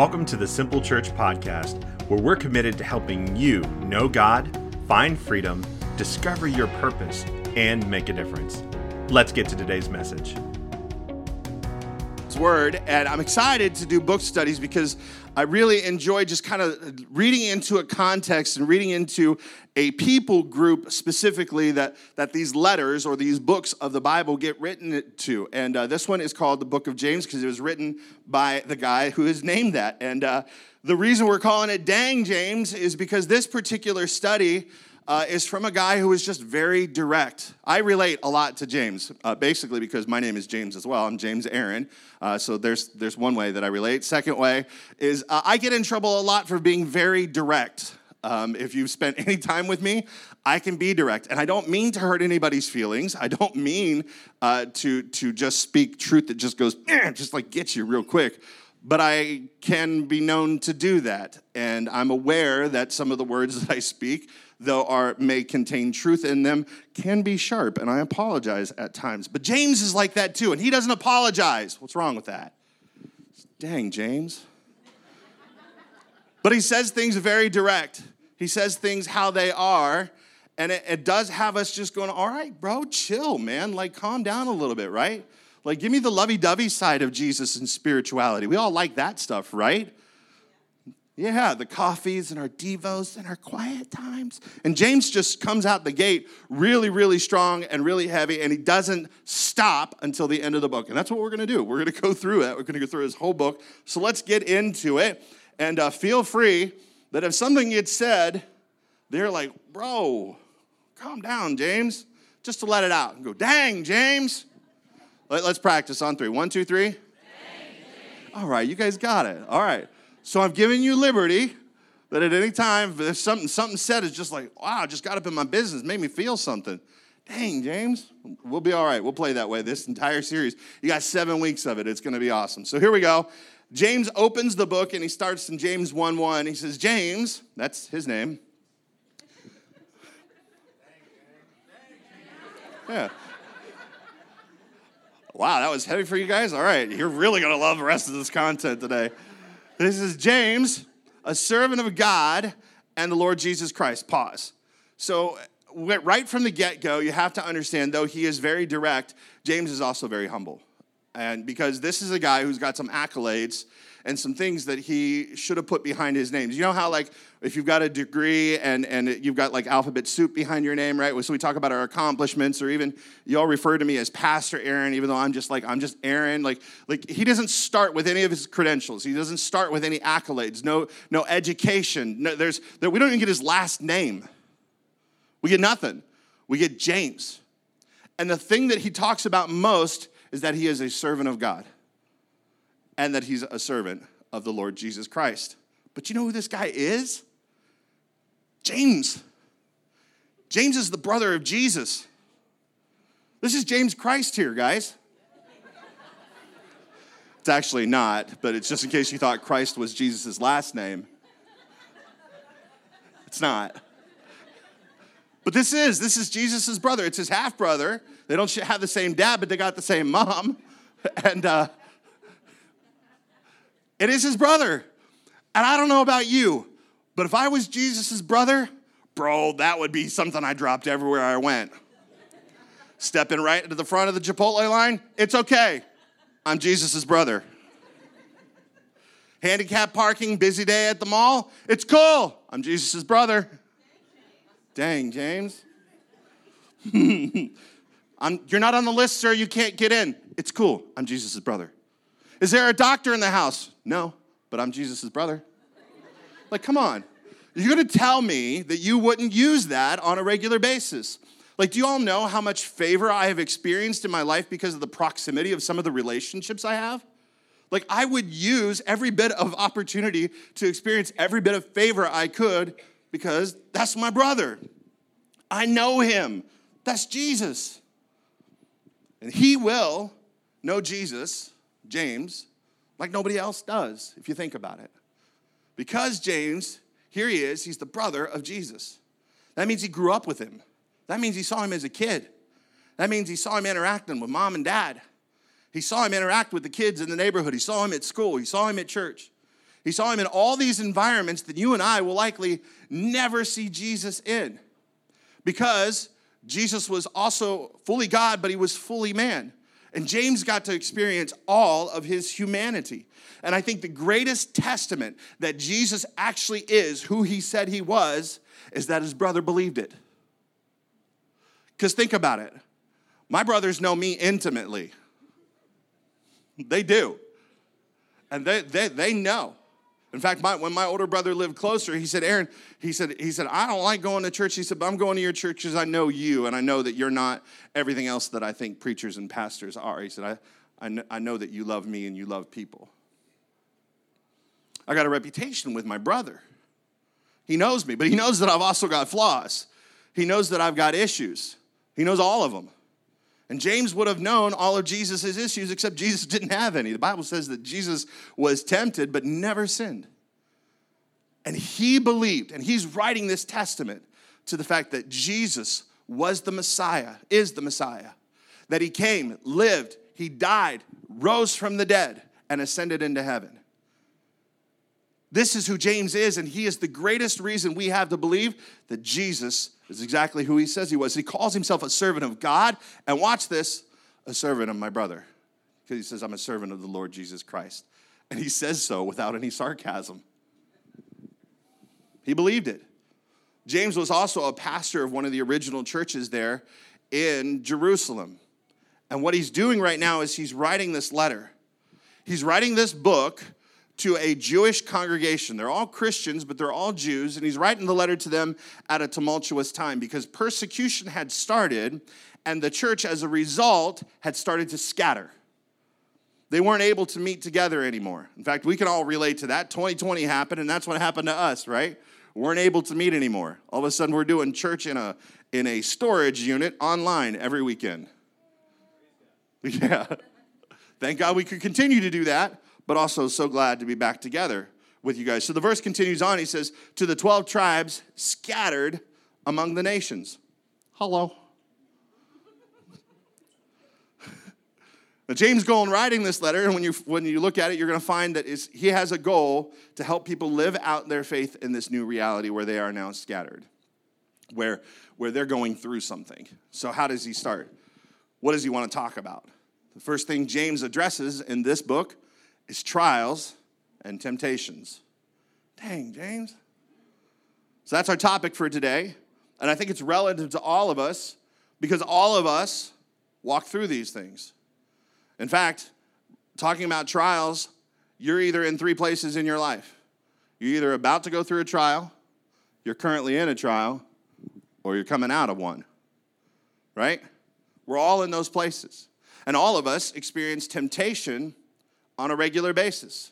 Welcome to the Simple Church Podcast, where we're committed to helping you know God, find freedom, discover your purpose, and make a difference. Let's get to today's message. Word, and I'm excited to do book studies because I really enjoy just kind of reading into a context and reading into a people group specifically that, that these letters or these books of the Bible get written to. And uh, this one is called the Book of James because it was written by the guy who is named that. And uh, the reason we're calling it Dang James is because this particular study uh, is from a guy who is just very direct. I relate a lot to James, uh, basically because my name is James as well. I'm James Aaron. Uh, so there's, there's one way that I relate. Second way is uh, I get in trouble a lot for being very direct. Um, if you've spent any time with me, I can be direct. And I don't mean to hurt anybody's feelings. I don't mean uh, to, to just speak truth that just goes, eh, just like gets you real quick but I can be known to do that. And I'm aware that some of the words that I speak though are may contain truth in them, can be sharp, and I apologize at times. But James is like that too, and he doesn't apologize. What's wrong with that? Dang, James. But he says things very direct. He says things how they are, and it, it does have us just going, all right, bro, chill, man. Like, calm down a little bit, right? Like, give me the lovey dovey side of Jesus and spirituality. We all like that stuff, right? Yeah, the coffees and our devos and our quiet times. And James just comes out the gate really, really strong and really heavy, and he doesn't stop until the end of the book. And that's what we're going to do. We're going to go through it. We're going to go through his whole book. So let's get into it. And uh, feel free that if something gets said, they're like, bro, calm down, James, just to let it out and go, dang, James. Let, us practice on three. One, two, three. All right, you guys got it. All right. So I'm giving you liberty that at any time, if something, something said is just like, wow, just got up in my business, made me feel something. Dang, James, we'll be all right. We'll play that way this entire series. You got seven weeks of it. It's going to be awesome. So here we go. James opens the book and he starts in James 1 1. He says, James, that's his name. Yeah. Wow, that was heavy for you guys? All right, you're really going to love the rest of this content today. This is James, a servant of God and the Lord Jesus Christ. Pause. So, right from the get go, you have to understand, though he is very direct, James is also very humble. And because this is a guy who's got some accolades and some things that he should have put behind his name. You know how, like, if you've got a degree and, and you've got like alphabet soup behind your name, right? So we talk about our accomplishments, or even you all refer to me as Pastor Aaron, even though I'm just like, I'm just Aaron. Like, like he doesn't start with any of his credentials, he doesn't start with any accolades, no, no education. No, there's, there, we don't even get his last name. We get nothing. We get James. And the thing that he talks about most is that he is a servant of God and that he's a servant of the Lord Jesus Christ. But you know who this guy is? James. James is the brother of Jesus. This is James Christ here, guys. It's actually not, but it's just in case you thought Christ was Jesus' last name. It's not. But this is, this is Jesus' brother. It's his half brother. They don't have the same dad, but they got the same mom. And uh, it is his brother. And I don't know about you, but if I was Jesus' brother, bro, that would be something I dropped everywhere I went. Stepping right into the front of the Chipotle line, it's okay. I'm Jesus' brother. Handicap parking, busy day at the mall, it's cool. I'm Jesus' brother. Dang, James. you're not on the list, sir. You can't get in. It's cool. I'm Jesus' brother. Is there a doctor in the house? No, but I'm Jesus' brother. Like, come on. You're gonna tell me that you wouldn't use that on a regular basis. Like, do you all know how much favor I have experienced in my life because of the proximity of some of the relationships I have? Like, I would use every bit of opportunity to experience every bit of favor I could because that's my brother. I know him. That's Jesus. And he will know Jesus James like nobody else does, if you think about it. Because James, here he is, he's the brother of Jesus. That means he grew up with him. That means he saw him as a kid. That means he saw him interacting with mom and dad. He saw him interact with the kids in the neighborhood. He saw him at school. He saw him at church. He saw him in all these environments that you and I will likely never see Jesus in. Because Jesus was also fully God, but he was fully man. And James got to experience all of his humanity. And I think the greatest testament that Jesus actually is who he said he was is that his brother believed it. Because think about it my brothers know me intimately, they do. And they, they, they know. In fact, my, when my older brother lived closer, he said, Aaron, he said, he said, I don't like going to church. He said, but I'm going to your church because I know you and I know that you're not everything else that I think preachers and pastors are. He said, I, I, know, I know that you love me and you love people. I got a reputation with my brother. He knows me, but he knows that I've also got flaws. He knows that I've got issues. He knows all of them. And James would have known all of Jesus' issues, except Jesus didn't have any. The Bible says that Jesus was tempted, but never sinned. And he believed, and he's writing this testament to the fact that Jesus was the Messiah, is the Messiah, that he came, lived, he died, rose from the dead, and ascended into heaven. This is who James is, and he is the greatest reason we have to believe that Jesus is exactly who he says he was. He calls himself a servant of God, and watch this, a servant of my brother. Because he says, I'm a servant of the Lord Jesus Christ. And he says so without any sarcasm. He believed it. James was also a pastor of one of the original churches there in Jerusalem. And what he's doing right now is he's writing this letter. He's writing this book to a Jewish congregation. They're all Christians, but they're all Jews. And he's writing the letter to them at a tumultuous time because persecution had started, and the church, as a result, had started to scatter. They weren't able to meet together anymore. In fact, we can all relate to that. 2020 happened, and that's what happened to us, right? We weren't able to meet anymore. All of a sudden, we're doing church in a, in a storage unit online every weekend. Yeah. Thank God we could continue to do that but also so glad to be back together with you guys. So the verse continues on. He says, To the 12 tribes scattered among the nations. Hello. now, James going writing this letter, and when you, when you look at it, you're going to find that he has a goal to help people live out their faith in this new reality where they are now scattered, where, where they're going through something. So, how does he start? What does he want to talk about? The first thing James addresses in this book is trials and temptations. Dang, James. So that's our topic for today. And I think it's relative to all of us because all of us walk through these things. In fact, talking about trials, you're either in three places in your life. You're either about to go through a trial, you're currently in a trial, or you're coming out of one. Right? We're all in those places. And all of us experience temptation on a regular basis.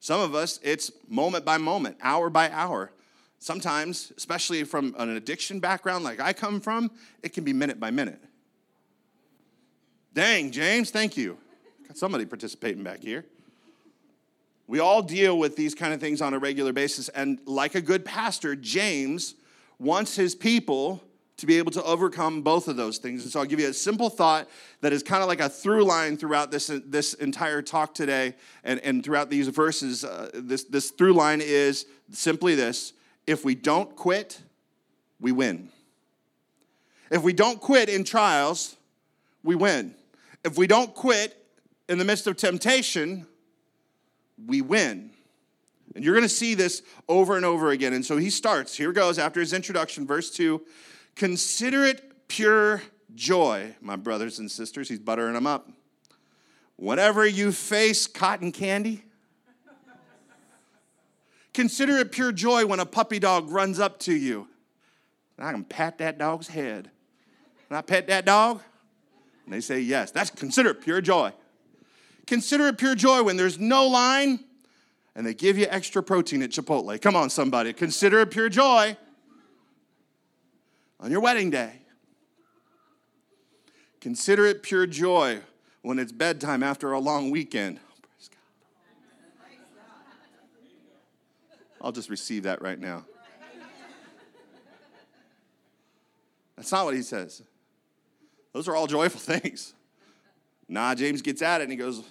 Some of us, it's moment by moment, hour by hour. Sometimes, especially from an addiction background like I come from, it can be minute by minute. Dang, James, thank you. Got somebody participating back here. We all deal with these kind of things on a regular basis. And like a good pastor, James wants his people to be able to overcome both of those things. And so I'll give you a simple thought that is kind of like a through line throughout this, this entire talk today and, and throughout these verses. Uh, this, this through line is simply this if we don't quit, we win. If we don't quit in trials, we win. If we don't quit in the midst of temptation, we win. And you're going to see this over and over again. And so he starts. Here goes after his introduction, verse 2. Consider it pure joy, my brothers and sisters. He's buttering them up. Whenever you face cotton candy, consider it pure joy when a puppy dog runs up to you. I can pat that dog's head. Can I pet that dog? And they say yes. That's consider it pure joy. Consider it pure joy when there's no line and they give you extra protein at Chipotle. Come on, somebody. Consider it pure joy on your wedding day. Consider it pure joy when it's bedtime after a long weekend. I'll just receive that right now. That's not what he says. Those are all joyful things. Nah, James gets at it and he goes,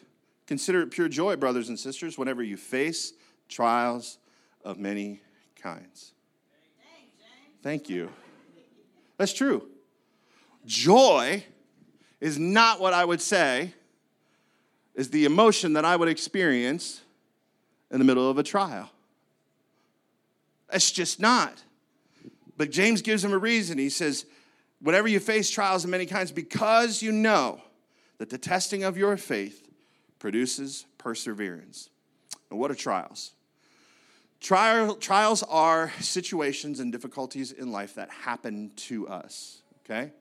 Consider it pure joy, brothers and sisters, whenever you face Trials of many kinds. Thank you. That's true. Joy is not what I would say is the emotion that I would experience in the middle of a trial. That's just not. But James gives him a reason. He says, Whenever you face trials of many kinds, because you know that the testing of your faith produces perseverance. And what are trials? Trial, trials are situations and difficulties in life that happen to us, okay?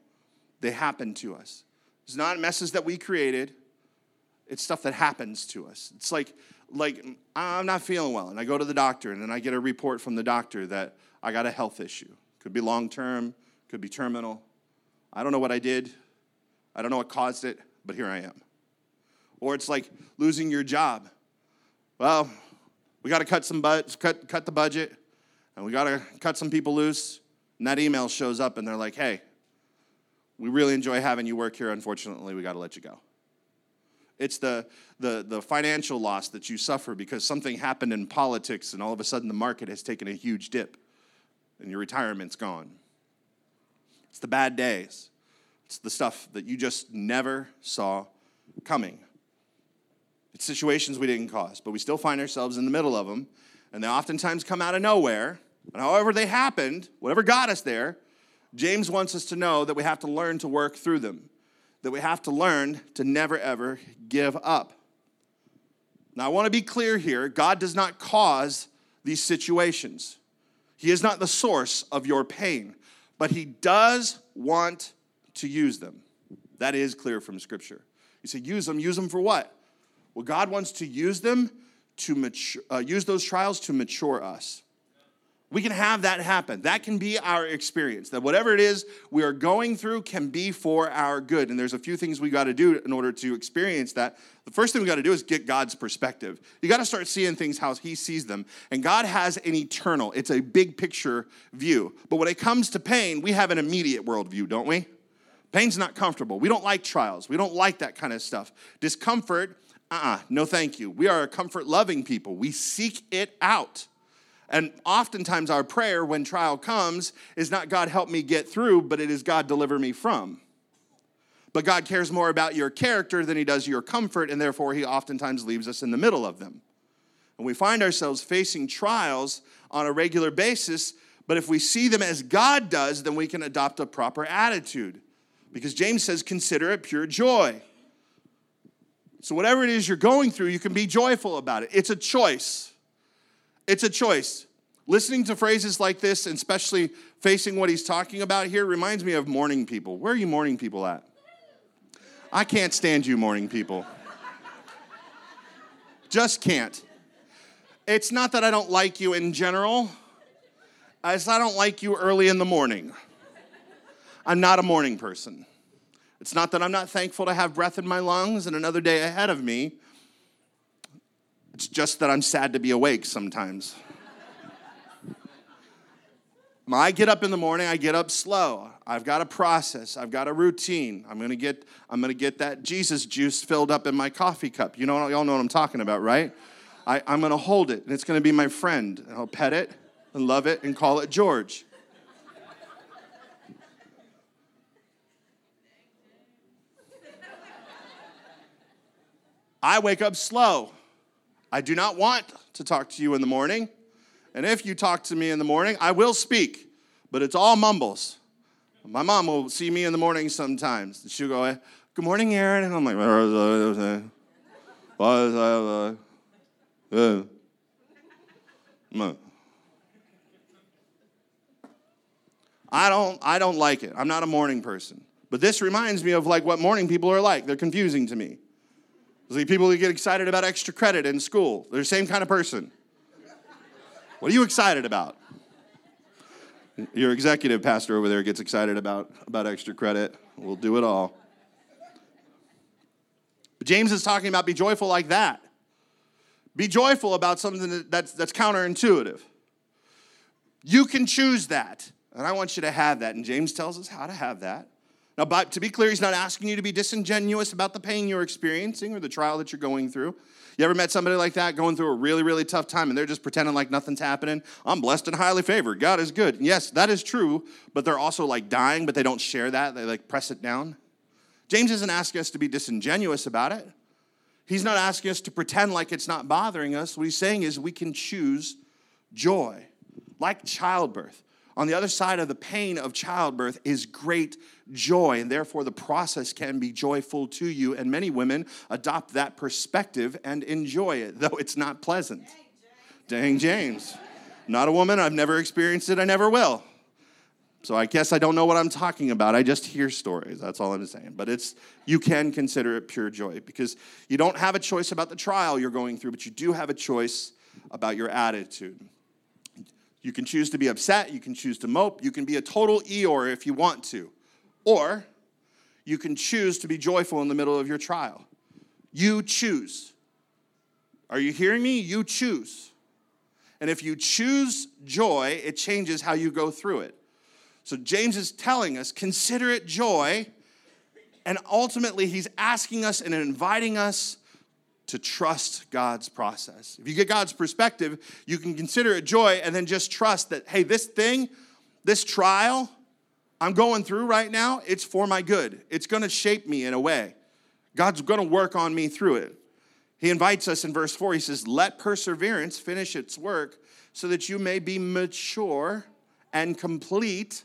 They happen to us. It's not messes that we created, it's stuff that happens to us. It's like, like I'm not feeling well, and I go to the doctor, and then I get a report from the doctor that I got a health issue. Could be long term, could be terminal. I don't know what I did, I don't know what caused it, but here I am. Or it's like losing your job. Well, we got to cut some but cut cut the budget, and we got to cut some people loose. And that email shows up, and they're like, "Hey, we really enjoy having you work here. Unfortunately, we got to let you go." It's the, the, the financial loss that you suffer because something happened in politics and all of a sudden the market has taken a huge dip and your retirement's gone. It's the bad days. It's the stuff that you just never saw coming. It's situations we didn't cause, but we still find ourselves in the middle of them, and they oftentimes come out of nowhere. And however they happened, whatever got us there, James wants us to know that we have to learn to work through them, that we have to learn to never ever give up. Now, I want to be clear here God does not cause these situations, He is not the source of your pain, but He does want to use them. That is clear from Scripture. You say, use them, use them for what? Well, God wants to use them to mature, uh, use those trials to mature us. We can have that happen. That can be our experience. That whatever it is we are going through can be for our good. And there's a few things we got to do in order to experience that. The first thing we got to do is get God's perspective. You got to start seeing things how He sees them. And God has an eternal, it's a big picture view. But when it comes to pain, we have an immediate worldview, don't we? Pain's not comfortable. We don't like trials. We don't like that kind of stuff. Discomfort, uh-uh, uh no thank you. We are a comfort loving people. We seek it out. And oftentimes, our prayer when trial comes is not God help me get through, but it is God deliver me from. But God cares more about your character than he does your comfort, and therefore, he oftentimes leaves us in the middle of them. And we find ourselves facing trials on a regular basis, but if we see them as God does, then we can adopt a proper attitude. Because James says, consider it pure joy. So, whatever it is you're going through, you can be joyful about it. It's a choice. It's a choice. Listening to phrases like this, and especially facing what he's talking about here, reminds me of morning people. Where are you morning people at? I can't stand you, morning people. Just can't. It's not that I don't like you in general, it's I don't like you early in the morning. I'm not a morning person. It's not that I'm not thankful to have breath in my lungs and another day ahead of me. It's just that I'm sad to be awake sometimes. I get up in the morning, I get up slow. I've got a process. I've got a routine. I'm gonna get, I'm gonna get that Jesus juice filled up in my coffee cup. You know, y'all know what I'm talking about, right? I, I'm gonna hold it, and it's gonna be my friend. And I'll pet it and love it and call it George. I wake up slow. I do not want to talk to you in the morning. And if you talk to me in the morning, I will speak, but it's all mumbles. My mom will see me in the morning sometimes. And she'll go, Good morning, Aaron. And I'm like, I don't, I don't like it. I'm not a morning person. But this reminds me of like what morning people are like. They're confusing to me. There's like people who get excited about extra credit in school. They're the same kind of person. What are you excited about? Your executive pastor over there gets excited about, about extra credit. We'll do it all. But James is talking about be joyful like that. Be joyful about something that's, that's counterintuitive. You can choose that. And I want you to have that. And James tells us how to have that Now, but to be clear, he's not asking you to be disingenuous about the pain you're experiencing or the trial that you're going through. You ever met somebody like that going through a really, really tough time and they're just pretending like nothing's happening? I'm blessed and highly favored. God is good. Yes, that is true, but they're also like dying, but they don't share that. They like press it down. James isn't asking us to be disingenuous about it. He's not asking us to pretend like it's not bothering us. What he's saying is we can choose joy, like childbirth. On the other side of the pain of childbirth is great joy, and therefore the process can be joyful to you. And many women adopt that perspective and enjoy it, though it's not pleasant. Dang, James. Not a woman, I've never experienced it, I never will. So I guess I don't know what I'm talking about. I just hear stories. That's all I'm saying. But it's you can consider it pure joy because you don't have a choice about the trial you're going through, but you do have a choice about your attitude. You can choose to be upset, you can choose to mope, you can be a total Eeyore if you want to. Or you can choose to be joyful in the middle of your trial. You choose. Are you hearing me? You choose. And if you choose joy, it changes how you go through it. So James is telling us consider it joy. And ultimately, he's asking us and inviting us to trust God's process. If you get God's perspective, you can consider it joy and then just trust that, hey, this thing, this trial I'm going through right now, it's for my good. It's gonna shape me in a way. God's gonna work on me through it. He invites us in verse 4, he says, Let perseverance finish its work so that you may be mature and complete,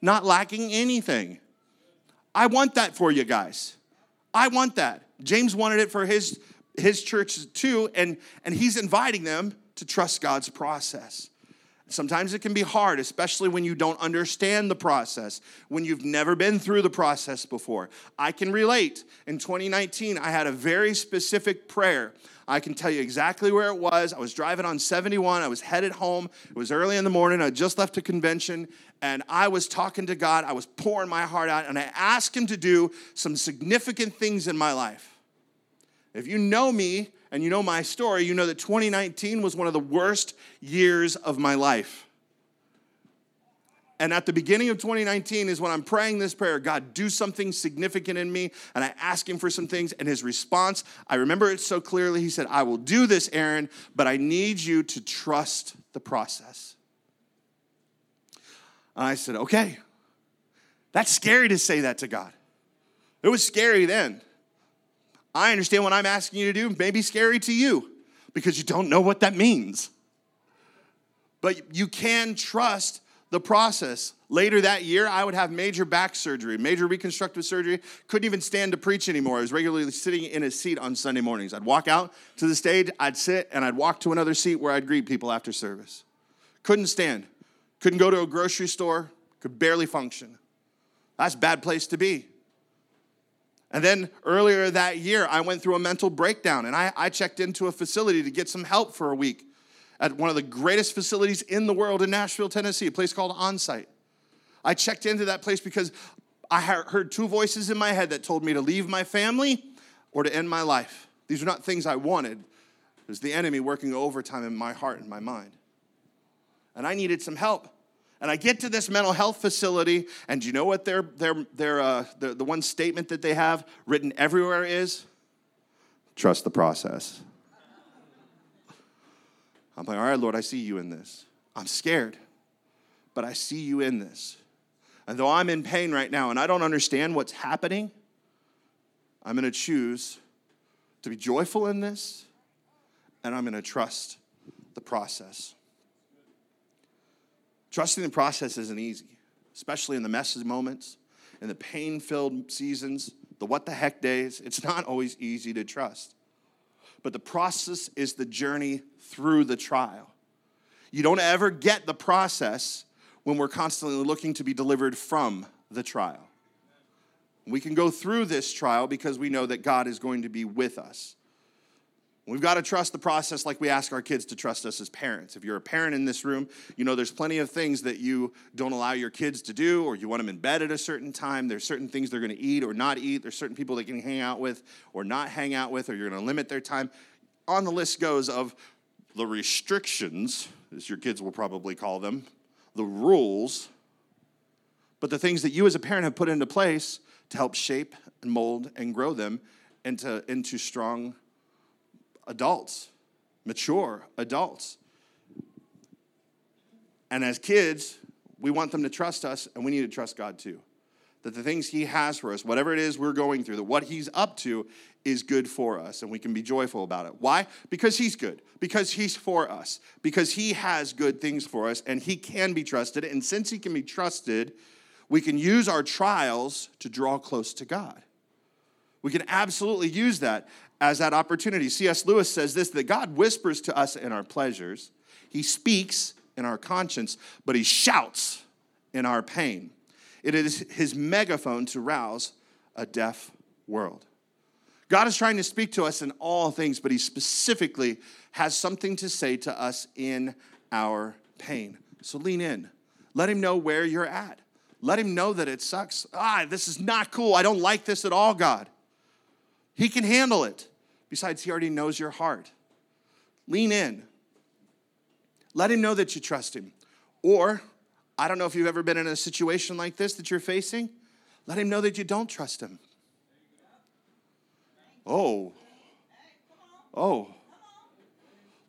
not lacking anything. I want that for you guys. I want that. James wanted it for his his church too, and, and he's inviting them to trust God's process. Sometimes it can be hard, especially when you don't understand the process, when you've never been through the process before. I can relate. In 2019, I had a very specific prayer. I can tell you exactly where it was. I was driving on 71. I was headed home. It was early in the morning. I just left a convention and I was talking to God. I was pouring my heart out and I asked Him to do some significant things in my life. If you know me and you know my story, you know that 2019 was one of the worst years of my life. And at the beginning of 2019 is when I'm praying this prayer God, do something significant in me. And I ask Him for some things. And His response, I remember it so clearly. He said, I will do this, Aaron, but I need you to trust the process. And I said, okay. That's scary to say that to God. It was scary then. I understand what I'm asking you to do may be scary to you because you don't know what that means. But you can trust the process. Later that year, I would have major back surgery, major reconstructive surgery. Couldn't even stand to preach anymore. I was regularly sitting in a seat on Sunday mornings. I'd walk out to the stage, I'd sit, and I'd walk to another seat where I'd greet people after service. Couldn't stand. Couldn't go to a grocery store. Could barely function. That's a bad place to be. And then earlier that year, I went through a mental breakdown and I, I, checked into a facility to get some help for a week at one of the greatest facilities in the world in Nashville, Tennessee, a place called Onsite. I checked into that place because I heard two voices in my head that told me to leave my family or to end my life. These are not things I wanted. It was the enemy working overtime in my heart and my mind. And I needed some help. And I get to this mental health facility, and you know what their, their, their, uh, the, the one statement that they have written everywhere is? Trust the process. I'm like, all right, Lord, I see you in this. I'm scared, but I see you in this. And though I'm in pain right now and I don't understand what's happening, I'm going to choose to be joyful in this and I'm going to trust the process. Trusting the process isn't easy, especially in the messy moments, in the pain filled seasons, the what the heck days. It's not always easy to trust. But the process is the journey through the trial. You don't ever get the process when we're constantly looking to be delivered from the trial. We can go through this trial because we know that God is going to be with us. We've got to trust the process like we ask our kids to trust us as parents. If you're a parent in this room, you know there's plenty of things that you don't allow your kids to do, or you want them in bed at a certain time. There's certain things they're going to eat or not eat. There's certain people they can hang out with or not hang out with, or you're going to limit their time. On the list goes of the restrictions, as your kids will probably call them, the rules, but the things that you as a parent have put into place to help shape and mold and grow them into, into strong adults, mature adults. And as kids, we want them to trust us, and we need to trust God too. That the things He has for us, whatever it is we're going through, that what He's up to is good for us, and we can be joyful about it. Why? Because He's good, because He's for us, because He has good things for us, and He can be trusted. And since He can be trusted, we can use our trials to draw close to God. We can absolutely use that as that opportunity. C.S. Lewis says this that God whispers to us in our pleasures, He speaks in our conscience, but he shouts in our pain. It is his megaphone to rouse a deaf world. God is trying to speak to us in all things, but he specifically has something to say to us in our pain. So lean in. Let him know where you're at. Let him know that it sucks. Ah, this is not cool. I don't like this at all, God. He can handle it. Besides, he already knows your heart. Lean in. Let him know that you trust him. Or, I don't know if you've ever been in a situation like this that you're facing, let him know that you don't trust him. Oh. Oh.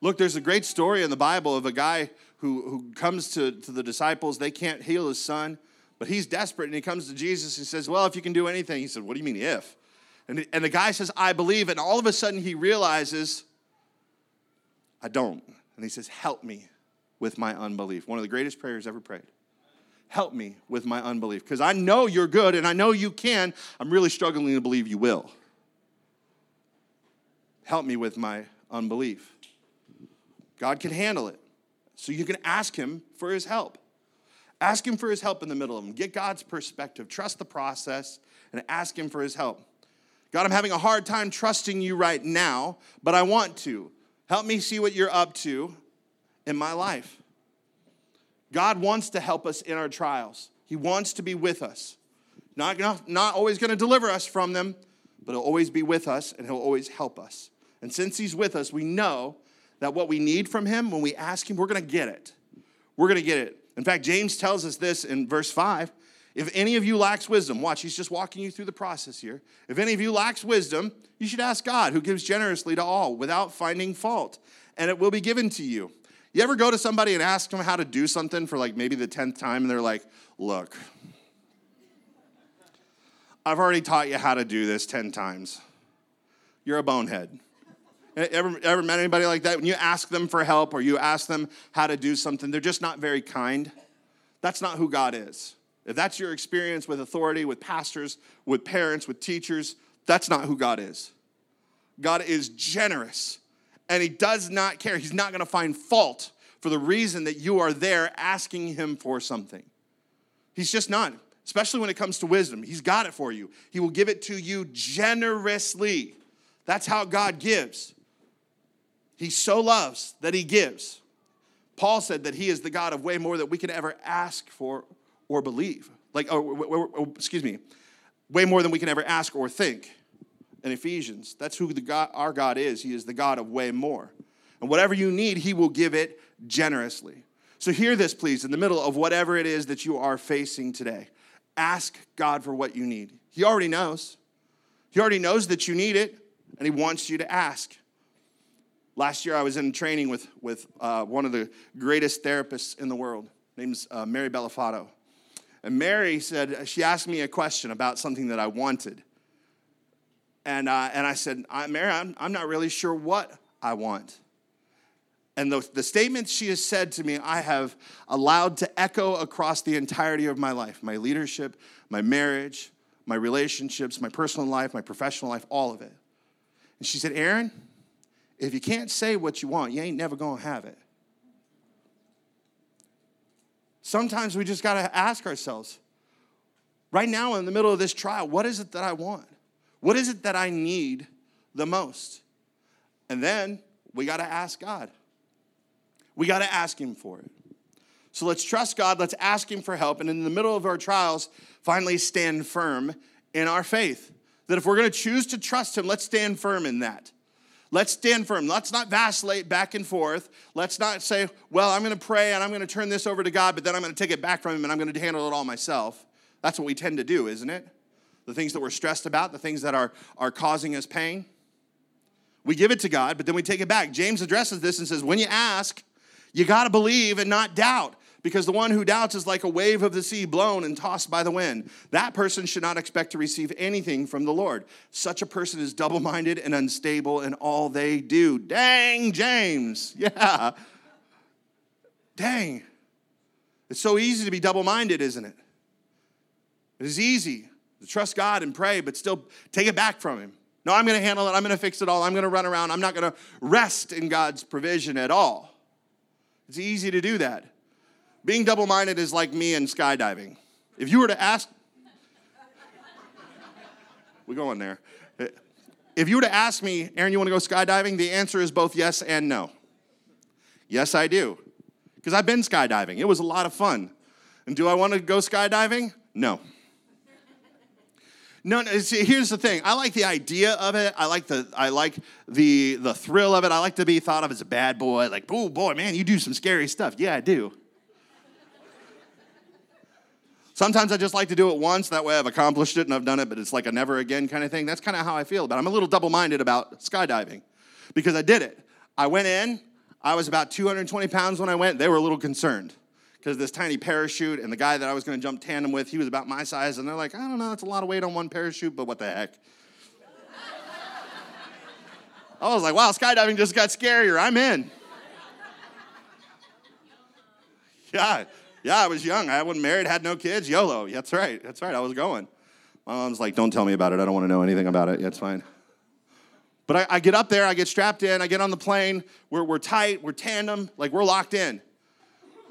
Look, there's a great story in the Bible of a guy who, who comes to, to the disciples. They can't heal his son, but he's desperate and he comes to Jesus and says, Well, if you can do anything. He said, What do you mean, if? And, and the guy says, I believe. And all of a sudden he realizes, I don't. And he says, Help me with my unbelief. One of the greatest prayers ever prayed. Help me with my unbelief because I know you're good and I know you can. I'm really struggling to believe you will. Help me with my unbelief. God can handle it. So you can ask Him for His help. Ask Him for His help in the middle of them. Get God's perspective. Trust the process and ask Him for His help. God, I'm having a hard time trusting you right now, but I want to. Help me see what you're up to in my life. God wants to help us in our trials. He wants to be with us. Not, not, not always going to deliver us from them, but He'll always be with us and He'll always help us. And since He's with us, we know that what we need from Him, when we ask Him, we're going to get it. We're going to get it. In fact, James tells us this in verse 5. If any of you lacks wisdom, watch, he's just walking you through the process here. If any of you lacks wisdom, you should ask God, who gives generously to all without finding fault, and it will be given to you. You ever go to somebody and ask them how to do something for like maybe the 10th time and they're like, look, I've already taught you how to do this 10 times. You're a bonehead. Ever, ever met anybody like that? When you ask them for help or you ask them how to do something, they're just not very kind. That's not who God is. If that's your experience with authority, with pastors, with parents, with teachers, that's not who God is. God is generous and he does not care. He's not going to find fault for the reason that you are there asking him for something. He's just not, especially when it comes to wisdom. He's got it for you. He will give it to you generously. That's how God gives. He so loves that he gives. Paul said that he is the God of way more that we can ever ask for or believe. Like, or, excuse me, way more than we can ever ask or think in Ephesians. That's who God, our God is. He is the God of way more. And whatever you need, He will give it generously. So hear this, please, in the middle of whatever it is that you are facing today. Ask God for what you need. He already knows. He already knows that you need it, and He wants you to ask. Last year, I was in training with, with uh, one of the greatest therapists in the world. name's uh, Mary Bellafato. And Mary said, she asked me a question about something that I wanted. And, uh, and I said, Mary, I'm, I'm not really sure what I want. And the, the statements she has said to me, I have allowed to echo across the entirety of my life my leadership, my marriage, my relationships, my personal life, my professional life, all of it. And she said, Aaron, if you can't say what you want, you ain't never gonna have it. Sometimes we just gotta ask ourselves, right now in the middle of this trial, what is it that I want? What is it that I need the most? And then we got to ask God. We got to ask Him for it. So let's trust God, let's ask Him for help, and in the middle of our trials, finally stand firm in our faith. That if we're going to choose to trust Him, let's stand firm in that. Let's stand firm. Let's not vacillate back and forth. Let's not say, well, I'm going to pray and I'm going to turn this over to God, but then I'm going to take it back from Him and I'm going to handle it all myself. That's what we tend to do, isn't it? the things that we're stressed about, the things that are, are causing us pain. We give it to God, but then we take it back. James addresses this and says, when you ask, you got to believe and not doubt, because the one who doubts is like a wave of the sea blown and tossed by the wind. That person should not expect to receive anything from the Lord. Such a person is double minded and unstable in all they do. Dang, James. Yeah. Dang. It's so easy to be double minded, isn't it? It is easy to trust God and pray, but still take it back from Him. No, I'm going to handle it. I'm going to fix it all. I'm going to run around. I'm not going to rest in God's provision at all. It's easy to do that. Being double minded is like me and skydiving. If you were to ask, we're going there. If you were to ask me, Aaron, you want to go skydiving? The answer is both yes and no. Yes, I do. Because I've been skydiving. It was a lot of fun. And do I want to go skydiving? No. No, no see, here's the thing. I like the idea of it. I like the I like the the thrill of it. I like to be thought of as a bad boy. Like, oh boy, man, you do some scary stuff. Yeah, I do. Sometimes I just like to do it once. That way I've accomplished it and I've done it, but it's like a never again kind of thing. That's kind of how I feel about it. I'm a little double minded about skydiving because I did it. I went in. I was about 220 pounds when I went. They were a little concerned because this tiny parachute and the guy that I was going to jump tandem with, he was about my size, and they're like, I don't know, that's a lot of weight on one parachute, but what the heck? I was like, wow, skydiving just got scarier. I'm in. Yeah, yeah, I was young. I wasn't married, had no kids. YOLO. That's right. That's right. I was going. My mom's like, don't tell me about it. I don't want to know anything about it. Yeah, it's fine. But I, I, get up there, I get strapped in, I get on the plane. We're, we're tight, we're tandem, like we're locked in.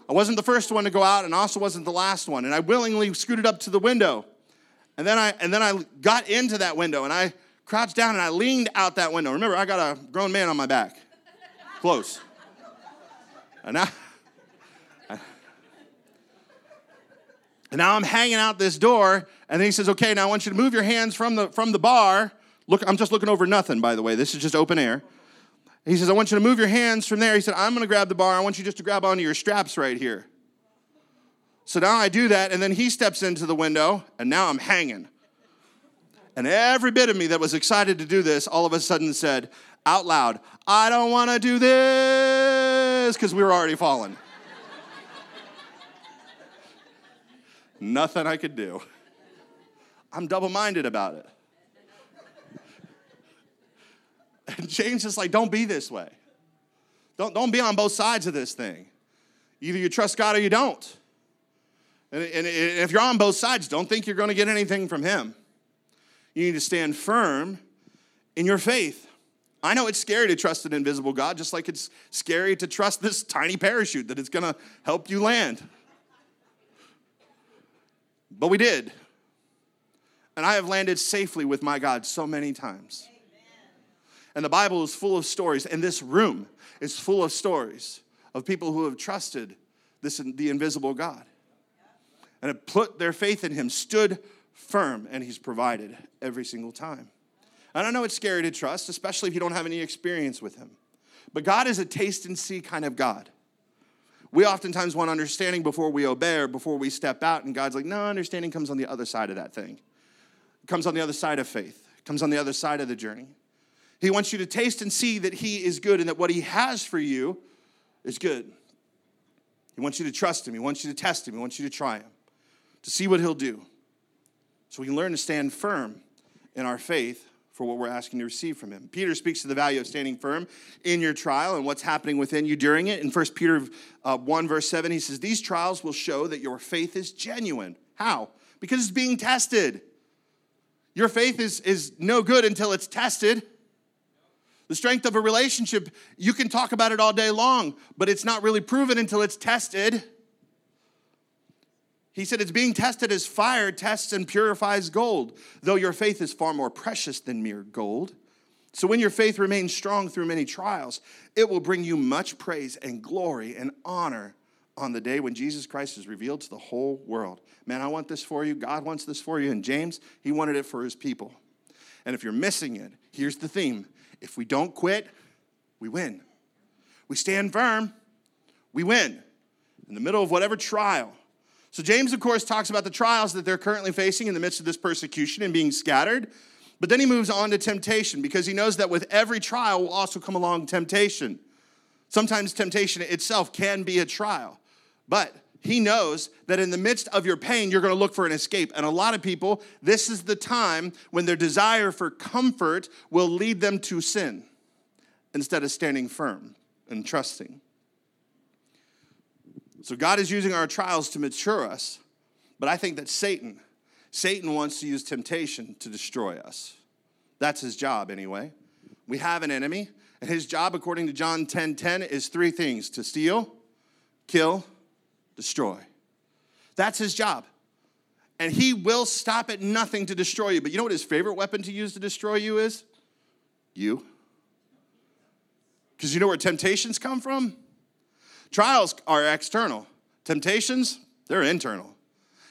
I wasn't the first one to go out and also wasn't the last one. And I willingly scooted up to the window. And then I and then I got into that window and I crouched down and I leaned out that window. Remember, I got a grown man on my back. Close. And now and now I'm hanging out this door, and then he says, Okay, now I want you to move your hands from the from the bar. Look, I'm just looking over nothing, by the way. This is just open air. He says, I want you to move your hands from there. He said, I'm going to grab the bar. I want you just to grab onto your straps right here. So now I do that, and then he steps into the window, and now I'm hanging. And every bit of me that was excited to do this all of a sudden said out loud, I don't want to do this, because we were already falling. Nothing I could do. I'm double minded about it. And James is like, don't be this way. Don't, don't be on both sides of this thing. Either you trust God or you don't. And, and if you're on both sides, don't think you're going to get anything from Him. You need to stand firm in your faith. I know it's scary to trust an invisible God, just like it's scary to trust this tiny parachute that it's going to help you land. But we did. And I have landed safely with my God so many times. And the Bible is full of stories, and this room is full of stories of people who have trusted this the invisible God. And have put their faith in him, stood firm, and he's provided every single time. And I know it's scary to trust, especially if you don't have any experience with him. But God is a taste and see kind of God. We oftentimes want understanding before we obey or before we step out, and God's like, no, understanding comes on the other side of that thing. It comes on the other side of faith, it comes on the other side of the journey. He wants you to taste and see that He is good and that what He has for you is good. He wants you to trust Him. He wants you to test Him. He wants you to try Him, to see what He'll do. So we can learn to stand firm in our faith for what we're asking to receive from Him. Peter speaks to the value of standing firm in your trial and what's happening within you during it. In 1 Peter uh, 1, verse 7, he says, These trials will show that your faith is genuine. How? Because it's being tested. Your faith is, is no good until it's tested. The strength of a relationship, you can talk about it all day long, but it's not really proven until it's tested. He said, It's being tested as fire tests and purifies gold, though your faith is far more precious than mere gold. So when your faith remains strong through many trials, it will bring you much praise and glory and honor on the day when Jesus Christ is revealed to the whole world. Man, I want this for you. God wants this for you. And James, he wanted it for his people. And if you're missing it, here's the theme if we don't quit, we win. We stand firm, we win. In the middle of whatever trial. So, James, of course, talks about the trials that they're currently facing in the midst of this persecution and being scattered. But then he moves on to temptation because he knows that with every trial will also come along temptation. Sometimes temptation itself can be a trial. But he knows that in the midst of your pain, you're going to look for an escape. And a lot of people, this is the time when their desire for comfort will lead them to sin instead of standing firm and trusting. So God is using our trials to mature us. But I think that Satan, Satan wants to use temptation to destroy us. That's his job anyway. We have an enemy, and his job, according to John 10 10, is three things to steal, kill, destroy. That's his job. And he will stop at nothing to destroy you. But you know what his favorite weapon to use to destroy you is? You. Because you know where temptations come from? Trials are external, temptations, they're internal.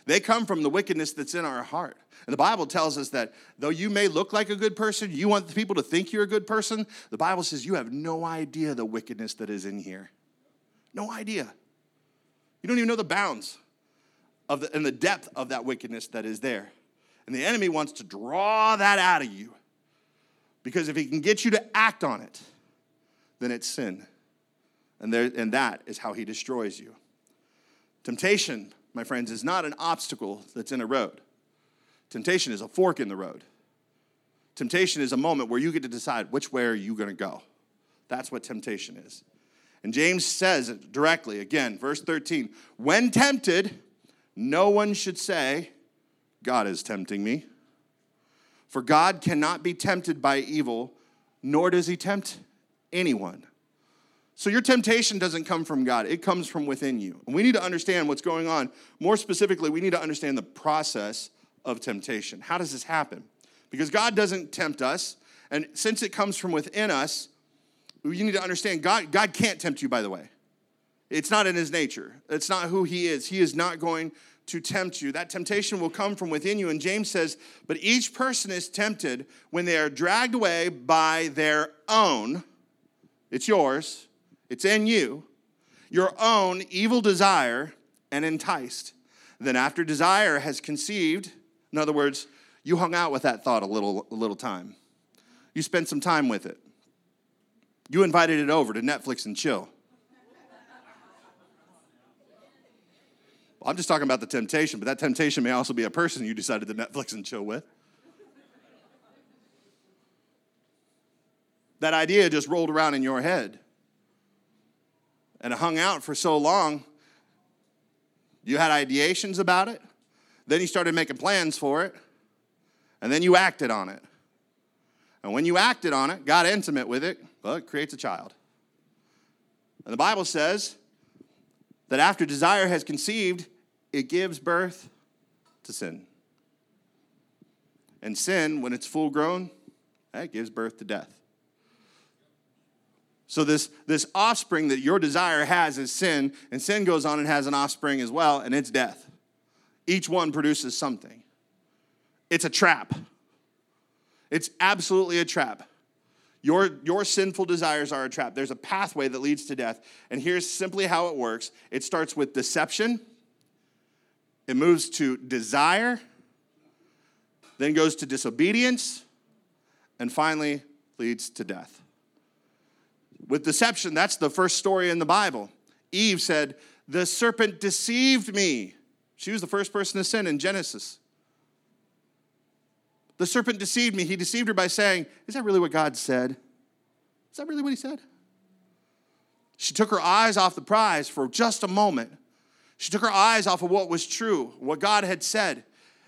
They come from the wickedness that's in our heart. And the Bible tells us that though you may look like a good person, you want the people to think you're a good person, the Bible says you have no idea the wickedness that is in here. No idea. You don't even know the bounds of the, and the depth of that wickedness that is there. And the enemy wants to draw that out of you. Because if he can get you to act on it, then it's sin. And, there, and that is how he destroys you. Temptation, my friends, is not an obstacle that's in a road. Temptation is a fork in the road. Temptation is a moment where you get to decide which way are you going to go. That's what temptation is. And James says it directly, again, verse 13 when tempted, no one should say, God is tempting me. For God cannot be tempted by evil, nor does he tempt anyone. So your temptation doesn't come from God, it comes from within you. And we need to understand what's going on. More specifically, we need to understand the process of temptation. How does this happen? Because God doesn't tempt us, and since it comes from within us, you need to understand God, God can't tempt you, by the way. It's not in his nature. It's not who he is. He is not going to tempt you. That temptation will come from within you. And James says, But each person is tempted when they are dragged away by their own, it's yours, it's in you, your own evil desire and enticed. Then, after desire has conceived, in other words, you hung out with that thought a little, a little time, you spent some time with it. You invited it over to Netflix and chill. I'm just talking about the temptation, but that temptation may also be a person you decided to Netflix and chill with. That idea just rolled around in your head and hung out for so long. You had ideations about it, then you started making plans for it, and then you acted on it. And when you acted on it, got intimate with it, well, it creates a child. And the Bible says that after desire has conceived, it gives birth to sin. And sin, when it's full grown, eh, that gives birth to death. So this, this offspring that your desire has is sin, and sin goes on and has an offspring as well, and it's death. Each one produces something. It's a trap. It's absolutely a trap. Your, your sinful desires are a trap. There's a pathway that leads to death. And here's simply how it works it starts with deception, it moves to desire, then goes to disobedience, and finally leads to death. With deception, that's the first story in the Bible. Eve said, The serpent deceived me. She was the first person to sin in Genesis. The serpent deceived me. He deceived her by saying, Is that really what God said? Is that really what he said? She took her eyes off the prize for just a moment. She took her eyes off of what was true, what God had said.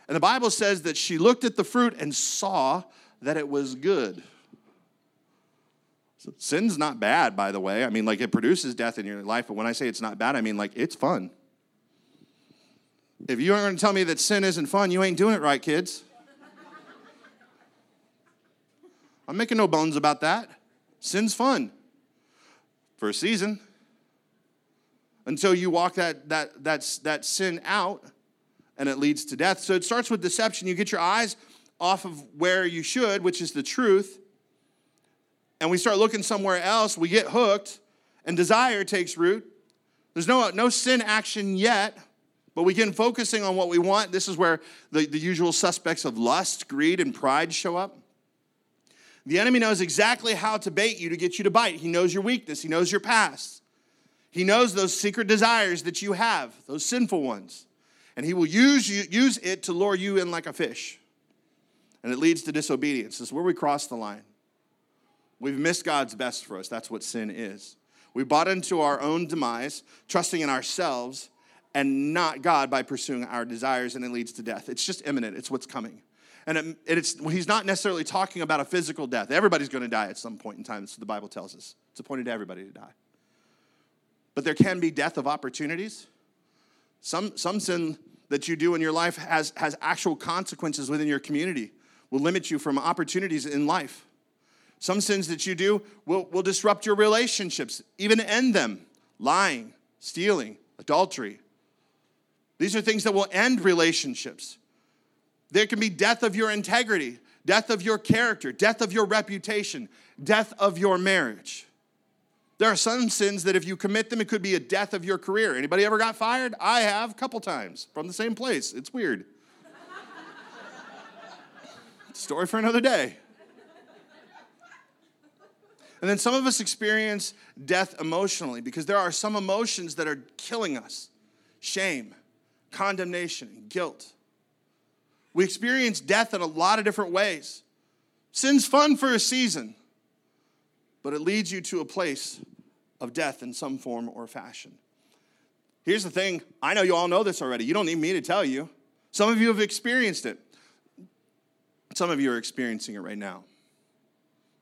And the Bible says that she looked at the fruit and saw that it was good. Sin's not bad, by the way. I mean, like it produces death in your life, but when I say it's not bad, I mean like it's fun. If you aren't going to tell me that sin isn't fun, you ain't doing it right, kids. I'm making no bones about that. Sin's fun for a season until you walk that, that, that, that sin out and it leads to death. So it starts with deception. You get your eyes off of where you should, which is the truth, and we start looking somewhere else. We get hooked, and desire takes root. There's no, no sin action yet, But we begin focusing on what we want. This is where the, the usual suspects of lust, greed, and pride show up. The enemy knows exactly how to bait you to get you to bite. He knows your weakness, he knows your past. He knows those secret desires that you have, those sinful ones. And he will use, you, use it to lure you in like a fish. And it leads to disobedience. This is where we cross the line. We've missed God's best for us. That's what sin is. We bought into our own demise, trusting in ourselves and not God by pursuing our desires, and it leads to death. It's just imminent, it's what's coming. And it, it's, he's not necessarily talking about a physical death. Everybody's going to die at some point in time. What the Bible tells us. It's appointed to everybody to die. But there can be death of opportunities. Some, some sin that you do in your life has, has actual consequences within your community, will limit you from opportunities in life. Some sins that you do will, will disrupt your relationships, even end them. Lying, stealing, adultery. These are things that will end relationships. There can be death of your integrity, death of your character, death of your reputation, death of your marriage. There are some sins that if you commit them, it could be a death of your career. Anybody ever got fired? I have a couple times from the same place. It's weird. Story for another day. And then some of us experience death emotionally because there are some emotions that are killing us shame, condemnation, guilt. We experience death in a lot of different ways. Sin's fun for a season, but it leads you to a place of death in some form or fashion. Here's the thing I know you all know this already. You don't need me to tell you. Some of you have experienced it, some of you are experiencing it right now.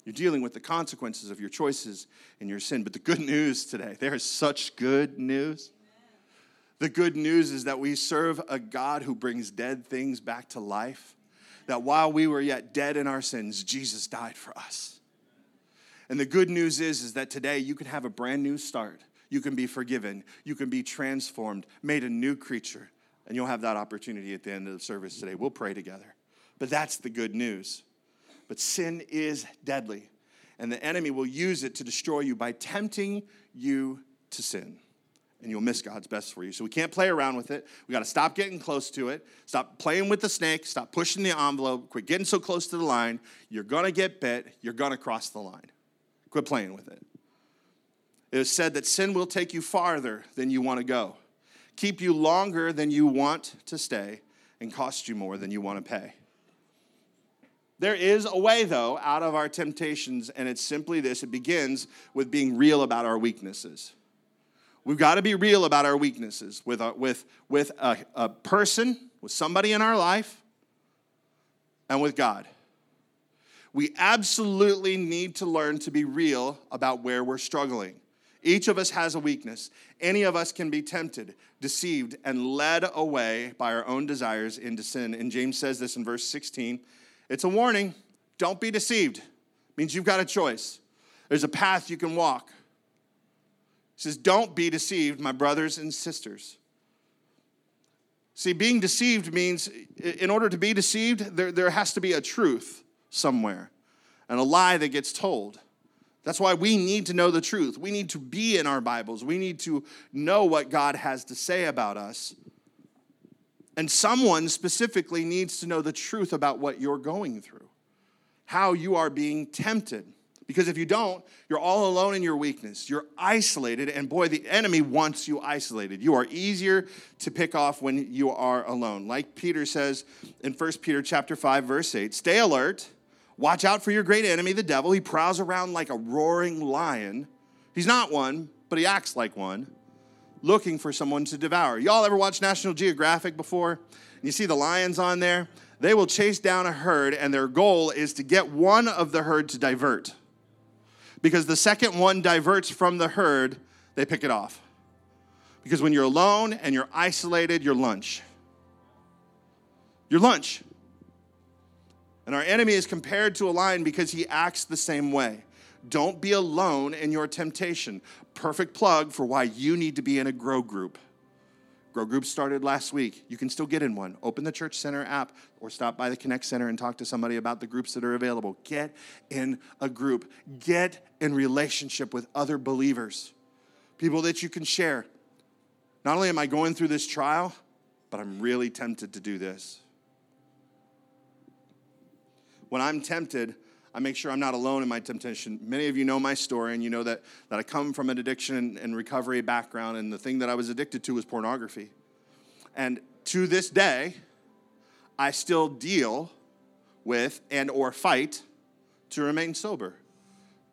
You're dealing with the consequences of your choices and your sin. But the good news today, there is such good news. The good news is that we serve a God who brings dead things back to life. That while we were yet dead in our sins, Jesus died for us. And the good news is, is that today you can have a brand new start. You can be forgiven. You can be transformed, made a new creature. And you'll have that opportunity at the end of the service today. We'll pray together. But that's the good news. But sin is deadly, and the enemy will use it to destroy you by tempting you to sin. And you'll miss God's best for you. So we can't play around with it. We got to stop getting close to it. Stop playing with the snake. Stop pushing the envelope. Quit getting so close to the line. You're going to get bit. You're going to cross the line. Quit playing with it. It is said that sin will take you farther than you want to go, keep you longer than you want to stay, and cost you more than you want to pay. There is a way, though, out of our temptations, and it's simply this it begins with being real about our weaknesses. We've got to be real about our weaknesses with a, with, with a, a person, with somebody in our life, and with God. We absolutely need to learn to be real about where we're struggling. Each of us has a weakness. Any of us can be tempted, deceived, and led away by our own desires into sin. And James says this in verse 16 it's a warning. Don't be deceived. It means you've got a choice. There's a path you can walk. He says, Don't be deceived, my brothers and sisters. See, being deceived means, in order to be deceived, there, there has to be a truth somewhere and a lie that gets told. That's why we need to know the truth. We need to be in our Bibles. We need to know what God has to say about us and someone specifically needs to know the truth about what you're going through, how you are being tempted. Because if you don't, you're all alone in your weakness. You're isolated, and boy, the enemy wants you isolated. You are easier to pick off when you are alone. Like Peter says in 1 Peter chapter 5, verse 8, stay alert, watch out for your great enemy, the devil. He prowls around like a roaring lion. He's not one, but he acts like one looking for someone to devour. Y'all ever watch National Geographic before? You see the lions on there? They will chase down a herd, and their goal is to get one of the herd to divert. Because the second one diverts from the herd, they pick it off. Because when you're alone and you're isolated, you're lunch. You're lunch. And our enemy is compared to a lion because he acts the same way. Don't be alone in your temptation. Perfect plug for why you need to be in a grow group. Grow group started last week. You can still get in one. Open the Church Center app or stop by the Connect Center and talk to somebody about the groups that are available. Get in a group, get in relationship with other believers, people that you can share. Not only am I going through this trial, but I'm really tempted to do this. When I'm tempted, I make sure I'm not alone in my temptation. Many of you know my story, and you know that, that I come from an addiction and recovery background, and the thing that I was addicted to was pornography. And to this day, I still deal with and or fight to remain sober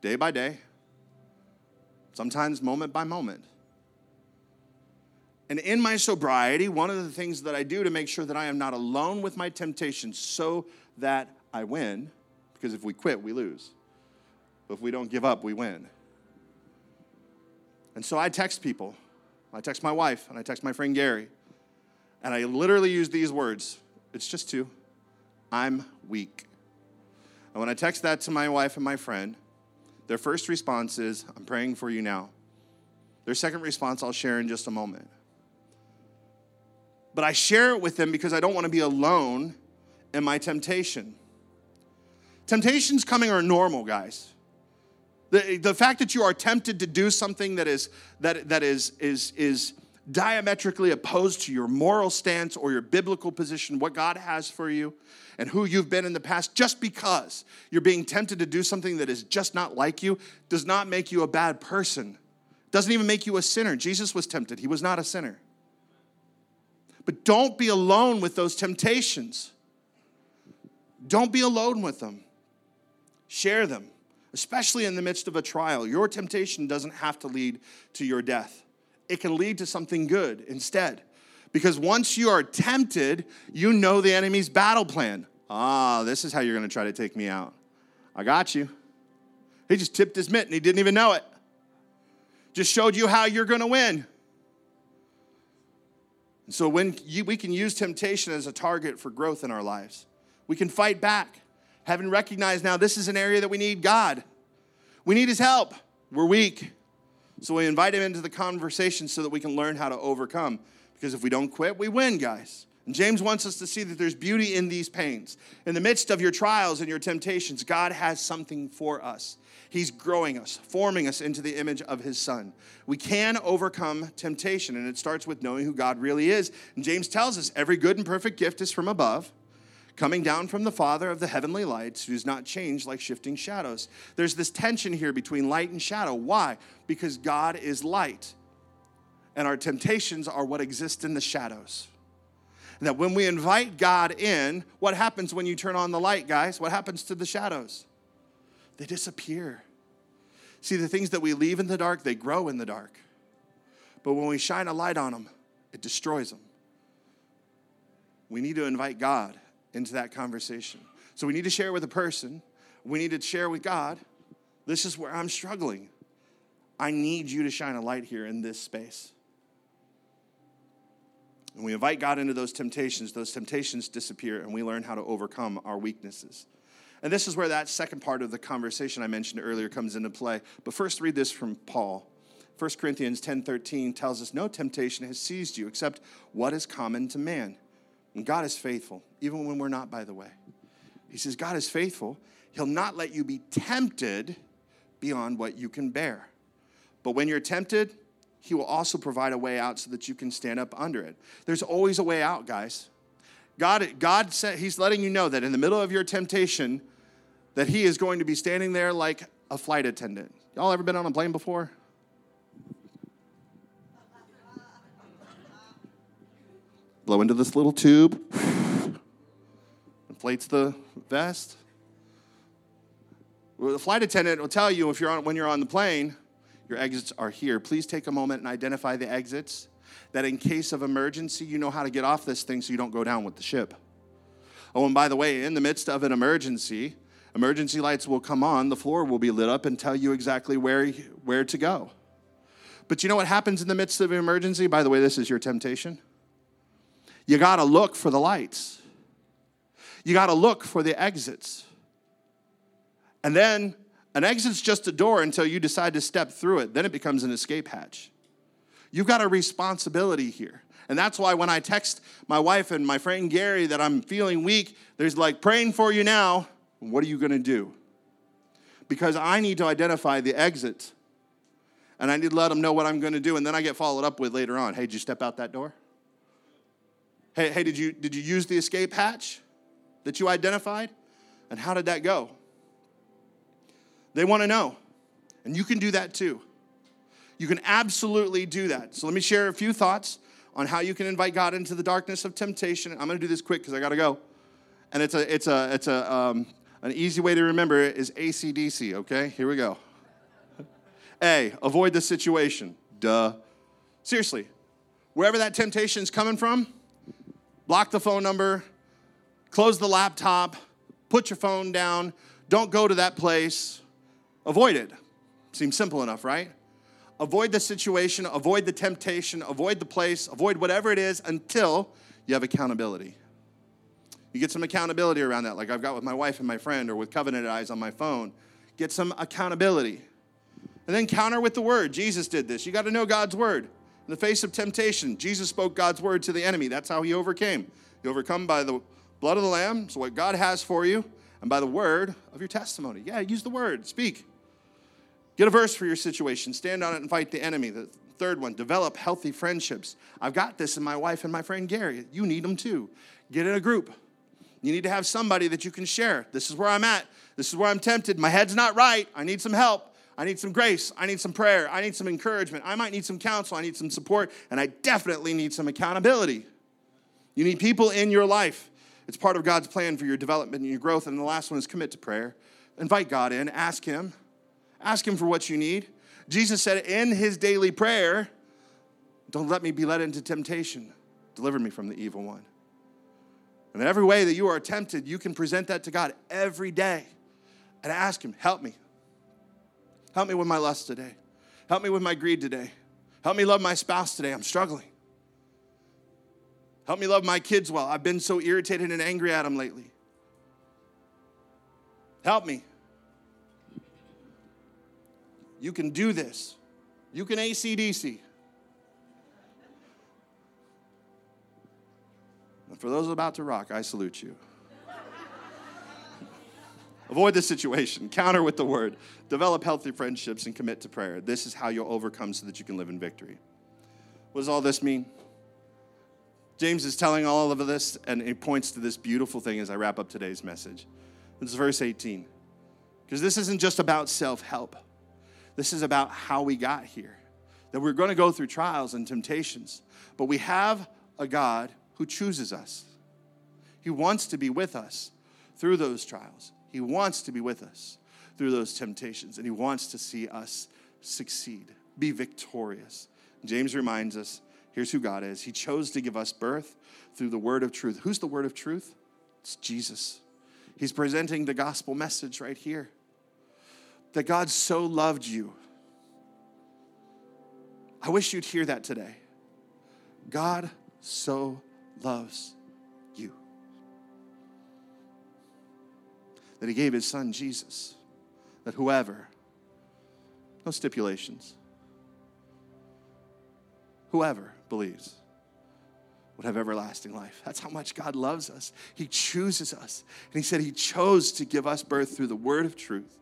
day by day, sometimes moment by moment. And in my sobriety, one of the things that I do to make sure that I am not alone with my temptations so that I win, because if we quit, we lose. But if we don't give up, we win. And so I text people. I text my wife and I text my friend Gary. And I literally use these words it's just two I'm weak. And when I text that to my wife and my friend, their first response is, I'm praying for you now. Their second response, I'll share in just a moment. But I share it with them because I don't want to be alone in my temptation. Temptations coming are normal, guys. The, the fact that you are tempted to do something that is that, that is, is, is diametrically opposed to your moral stance or your biblical position, what God has for you, and who you've been in the past, just because you're being tempted to do something that is just not like you, does not make you a bad person. Doesn't even make you a sinner. Jesus was tempted, he was not a sinner. But don't be alone with those temptations. Don't be alone with them. Share them, especially in the midst of a trial. Your temptation doesn't have to lead to your death it can lead to something good instead. Because once you are tempted, you know the enemy's battle plan. Ah, this is how you're going to try to take me out. I got you. He just tipped his mitt and he didn't even know it. Just showed you how you're going to win. And so when you, we can use temptation as a target for growth in our lives, we can fight back, having recognized now this is an area that we need God. We need his help. We're weak. So we invite him into the conversation so that we can learn how to overcome. Because if we don't quit, we win, guys. And James wants us to see that there's beauty in these pains. In the midst of your trials and your temptations, God has something for us. He's growing us, forming us into the image of his son. We can overcome temptation, and it starts with knowing who God really is. And James tells us every good and perfect gift is from above coming down from the Father of the heavenly lights, who does not change like shifting shadows. There's this tension here between light and shadow. Why? Because God is light, and our temptations are what exist in the shadows. And that when we invite God in, what happens when you turn on the light, guys? What happens to the shadows? They disappear. See, the things that we leave in the dark, they grow in the dark. But when we shine a light on them, it destroys them. We need to invite God into that conversation. So we need to share with a person, we need to share with God, this is where I'm struggling. I need you to shine a light here in this space. And we invite God into those temptations, those temptations disappear, and we learn how to overcome our weaknesses. And this is where that second part of the conversation I mentioned earlier comes into play. But first, read this from Paul. 1 Corinthians 10:13 tells us no temptation has seized you except what is common to man. And God is faithful, even when we're not, by the way. He says, God is faithful. He'll not let you be tempted beyond what you can bear. But when you're tempted, He will also provide a way out so that you can stand up under it. There's always a way out, guys. God, God said, He's letting you know that in the middle of your temptation, that He is going to be standing there like a flight attendant. Y'all ever been on a plane before? Blow into this little tube, inflates the vest. The flight attendant will tell you if you're on, when you're on the plane, your exits are here. Please take a moment and identify the exits that in case of emergency, you know how to get off this thing so you don't go down with the ship. Oh, and by the way, in the midst of an emergency, emergency lights will come on, the floor will be lit up and tell you exactly where, where to go. But you know what happens in the midst of an emergency? By the way, this is your temptation you got to look for the lights. You got to look for the exits. And then an exit's just a door until you decide to step through it. Then it becomes an escape hatch. You've got a responsibility here. And that's why when I text my wife and my friend Gary that I'm feeling weak, there's like praying for you now. What are you going to do? Because I need to identify the exit and I need to let them know what I'm going to do. And then I get followed up with later on hey, did you step out that door? Hey, hey, did you did you use the escape hatch that you identified? And how did that go? They want to know. And you can do that too. You can absolutely do that. So let me share a few thoughts on how you can invite God into the darkness of temptation. I'm going to do this quick because I got to go. And it's a it's a it's a um, an easy way to remember it is ACDC. Okay, here we go. A, avoid the situation. Duh. Seriously, wherever that temptation is coming from, block the phone number, close the laptop, put your phone down, don't go to that place, avoid it. Seems simple enough, right? Avoid the situation, avoid the temptation, avoid the place, avoid whatever it is until you have accountability. You get some accountability around that, like I've got with my wife and my friend or with Covenant Eyes on my phone. Get some accountability. And then counter with the word. Jesus did this. You got to know God's word. In the face of temptation, Jesus spoke God's word to the enemy. That's how he overcame. You overcome by the blood of the Lamb, so what God has for you, and by the word of your testimony. Yeah, use the word, speak. Get a verse for your situation, stand on it and fight the enemy. The third one, develop healthy friendships. I've got this in my wife and my friend Gary. You need them too. Get in a group. You need to have somebody that you can share. This is where I'm at. This is where I'm tempted. My head's not right. I need some help. I need some grace. I need some prayer. I need some encouragement. I might need some counsel. I need some support. And I definitely need some accountability. You need people in your life. It's part of God's plan for your development and your growth. And the last one is commit to prayer. Invite God in, ask Him. Ask Him for what you need. Jesus said in His daily prayer, Don't let me be led into temptation. Deliver me from the evil one. And in every way that you are tempted, you can present that to God every day and ask Him, Help me. Help me with my lust today. Help me with my greed today. Help me love my spouse today. I'm struggling. Help me love my kids well. I've been so irritated and angry at them lately. Help me. You can do this. You can ACDC. And for those about to rock, I salute you. Avoid the situation, counter with the word, develop healthy friendships, and commit to prayer. This is how you'll overcome so that you can live in victory. What does all this mean? James is telling all of this, and he points to this beautiful thing as I wrap up today's message. This is verse 18. Because this isn't just about self help, this is about how we got here. That we're going to go through trials and temptations, but we have a God who chooses us. He wants to be with us through those trials. He wants to be with us through those temptations, and He wants to see us succeed, be victorious. James reminds us here's who God is. He chose to give us birth through the word of truth. Who's the word of truth? It's Jesus. He's presenting the gospel message right here that God so loved you. I wish you'd hear that today. God so loves that he gave his son Jesus, that whoever, no stipulations, whoever believes would have everlasting life. That's how much God loves us. He chooses us. And he said he chose to give us birth through the word of truth,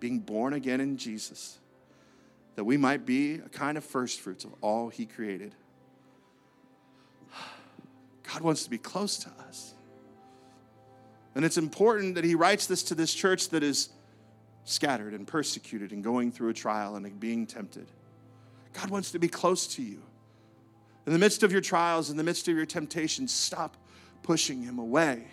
being born again in Jesus, that we might be a kind of first fruits of all he created. God wants to be close to us. And it's important that he writes this to this church that is scattered and persecuted and going through a trial and being tempted. God wants to be close to you. In the midst of your trials, in the midst of your temptations, stop pushing him away.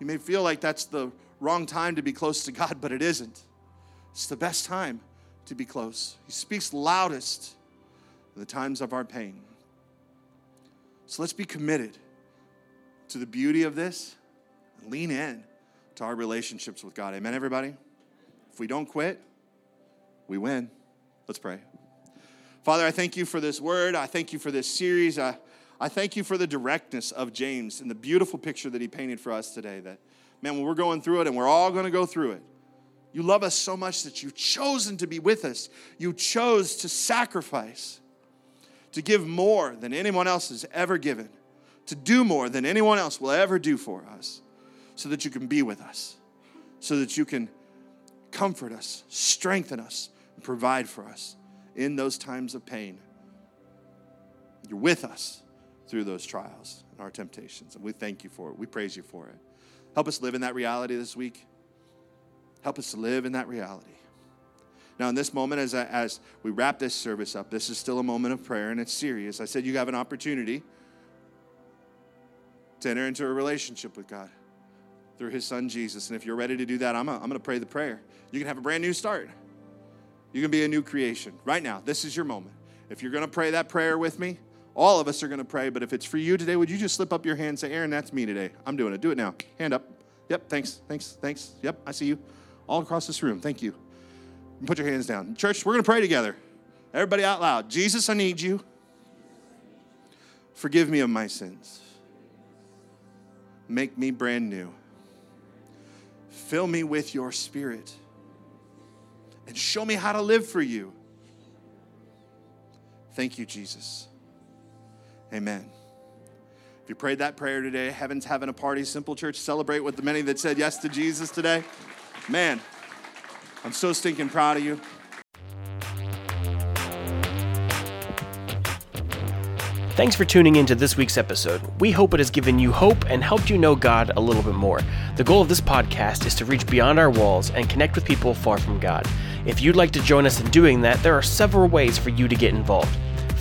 You may feel like that's the wrong time to be close to God, but it isn't. It's the best time to be close. He speaks loudest in the times of our pain. So let's be committed to the beauty of this, lean in to our relationships with God. Amen, everybody? If we don't quit, we win. Let's pray. Father, I thank you for this word. I thank you for this series. I, I thank you for the directness of James and the beautiful picture that he painted for us today. That, man, when we're going through it, and we're all going to go through it, you love us so much that you've chosen to be with us. You chose to sacrifice, to give more than anyone else has ever given to do more than anyone else will ever do for us so that you can be with us, so that you can comfort us, strengthen us, and provide for us in those times of pain. You're with us through those trials and our temptations. And we thank you for it. We praise you for it. Help us live in that reality this week. Help us to live in that reality. Now, in this moment, as, I, as we wrap this service up, this is still a moment of prayer and it's serious. I said you have an opportunity to enter into a relationship with God through His Son Jesus. And if you're ready to do that, I'm, a, I'm going to pray the prayer. You can have a brand new start. You can be a new creation. Right now, this is your moment. If you're going to pray that prayer with me, all of us are going to pray. But if it's for you today, would you just slip up your hand and say, Aaron, that's me today. I'm doing it. Do it now. Hand up. Yep, thanks, thanks, thanks. Yep, I see you. All across this room. Thank you. Put your hands down. Church, we're going to pray together. Everybody out loud. Jesus, I need you. Forgive me of my sins. Make me brand new. Fill me with your spirit. And show me how to live for you. Thank you, Jesus. Amen. If you prayed that prayer today, heaven's having a party. Simple Church, celebrate with the many that said yes to Jesus today. Man, I'm so stinking proud of you. Thanks for tuning in to this week's episode. We hope it has given you hope and helped you know God a little bit more. The goal of this podcast is to reach beyond our walls and connect with people far from God. If you'd like to join us in doing that, there are several ways for you to get involved.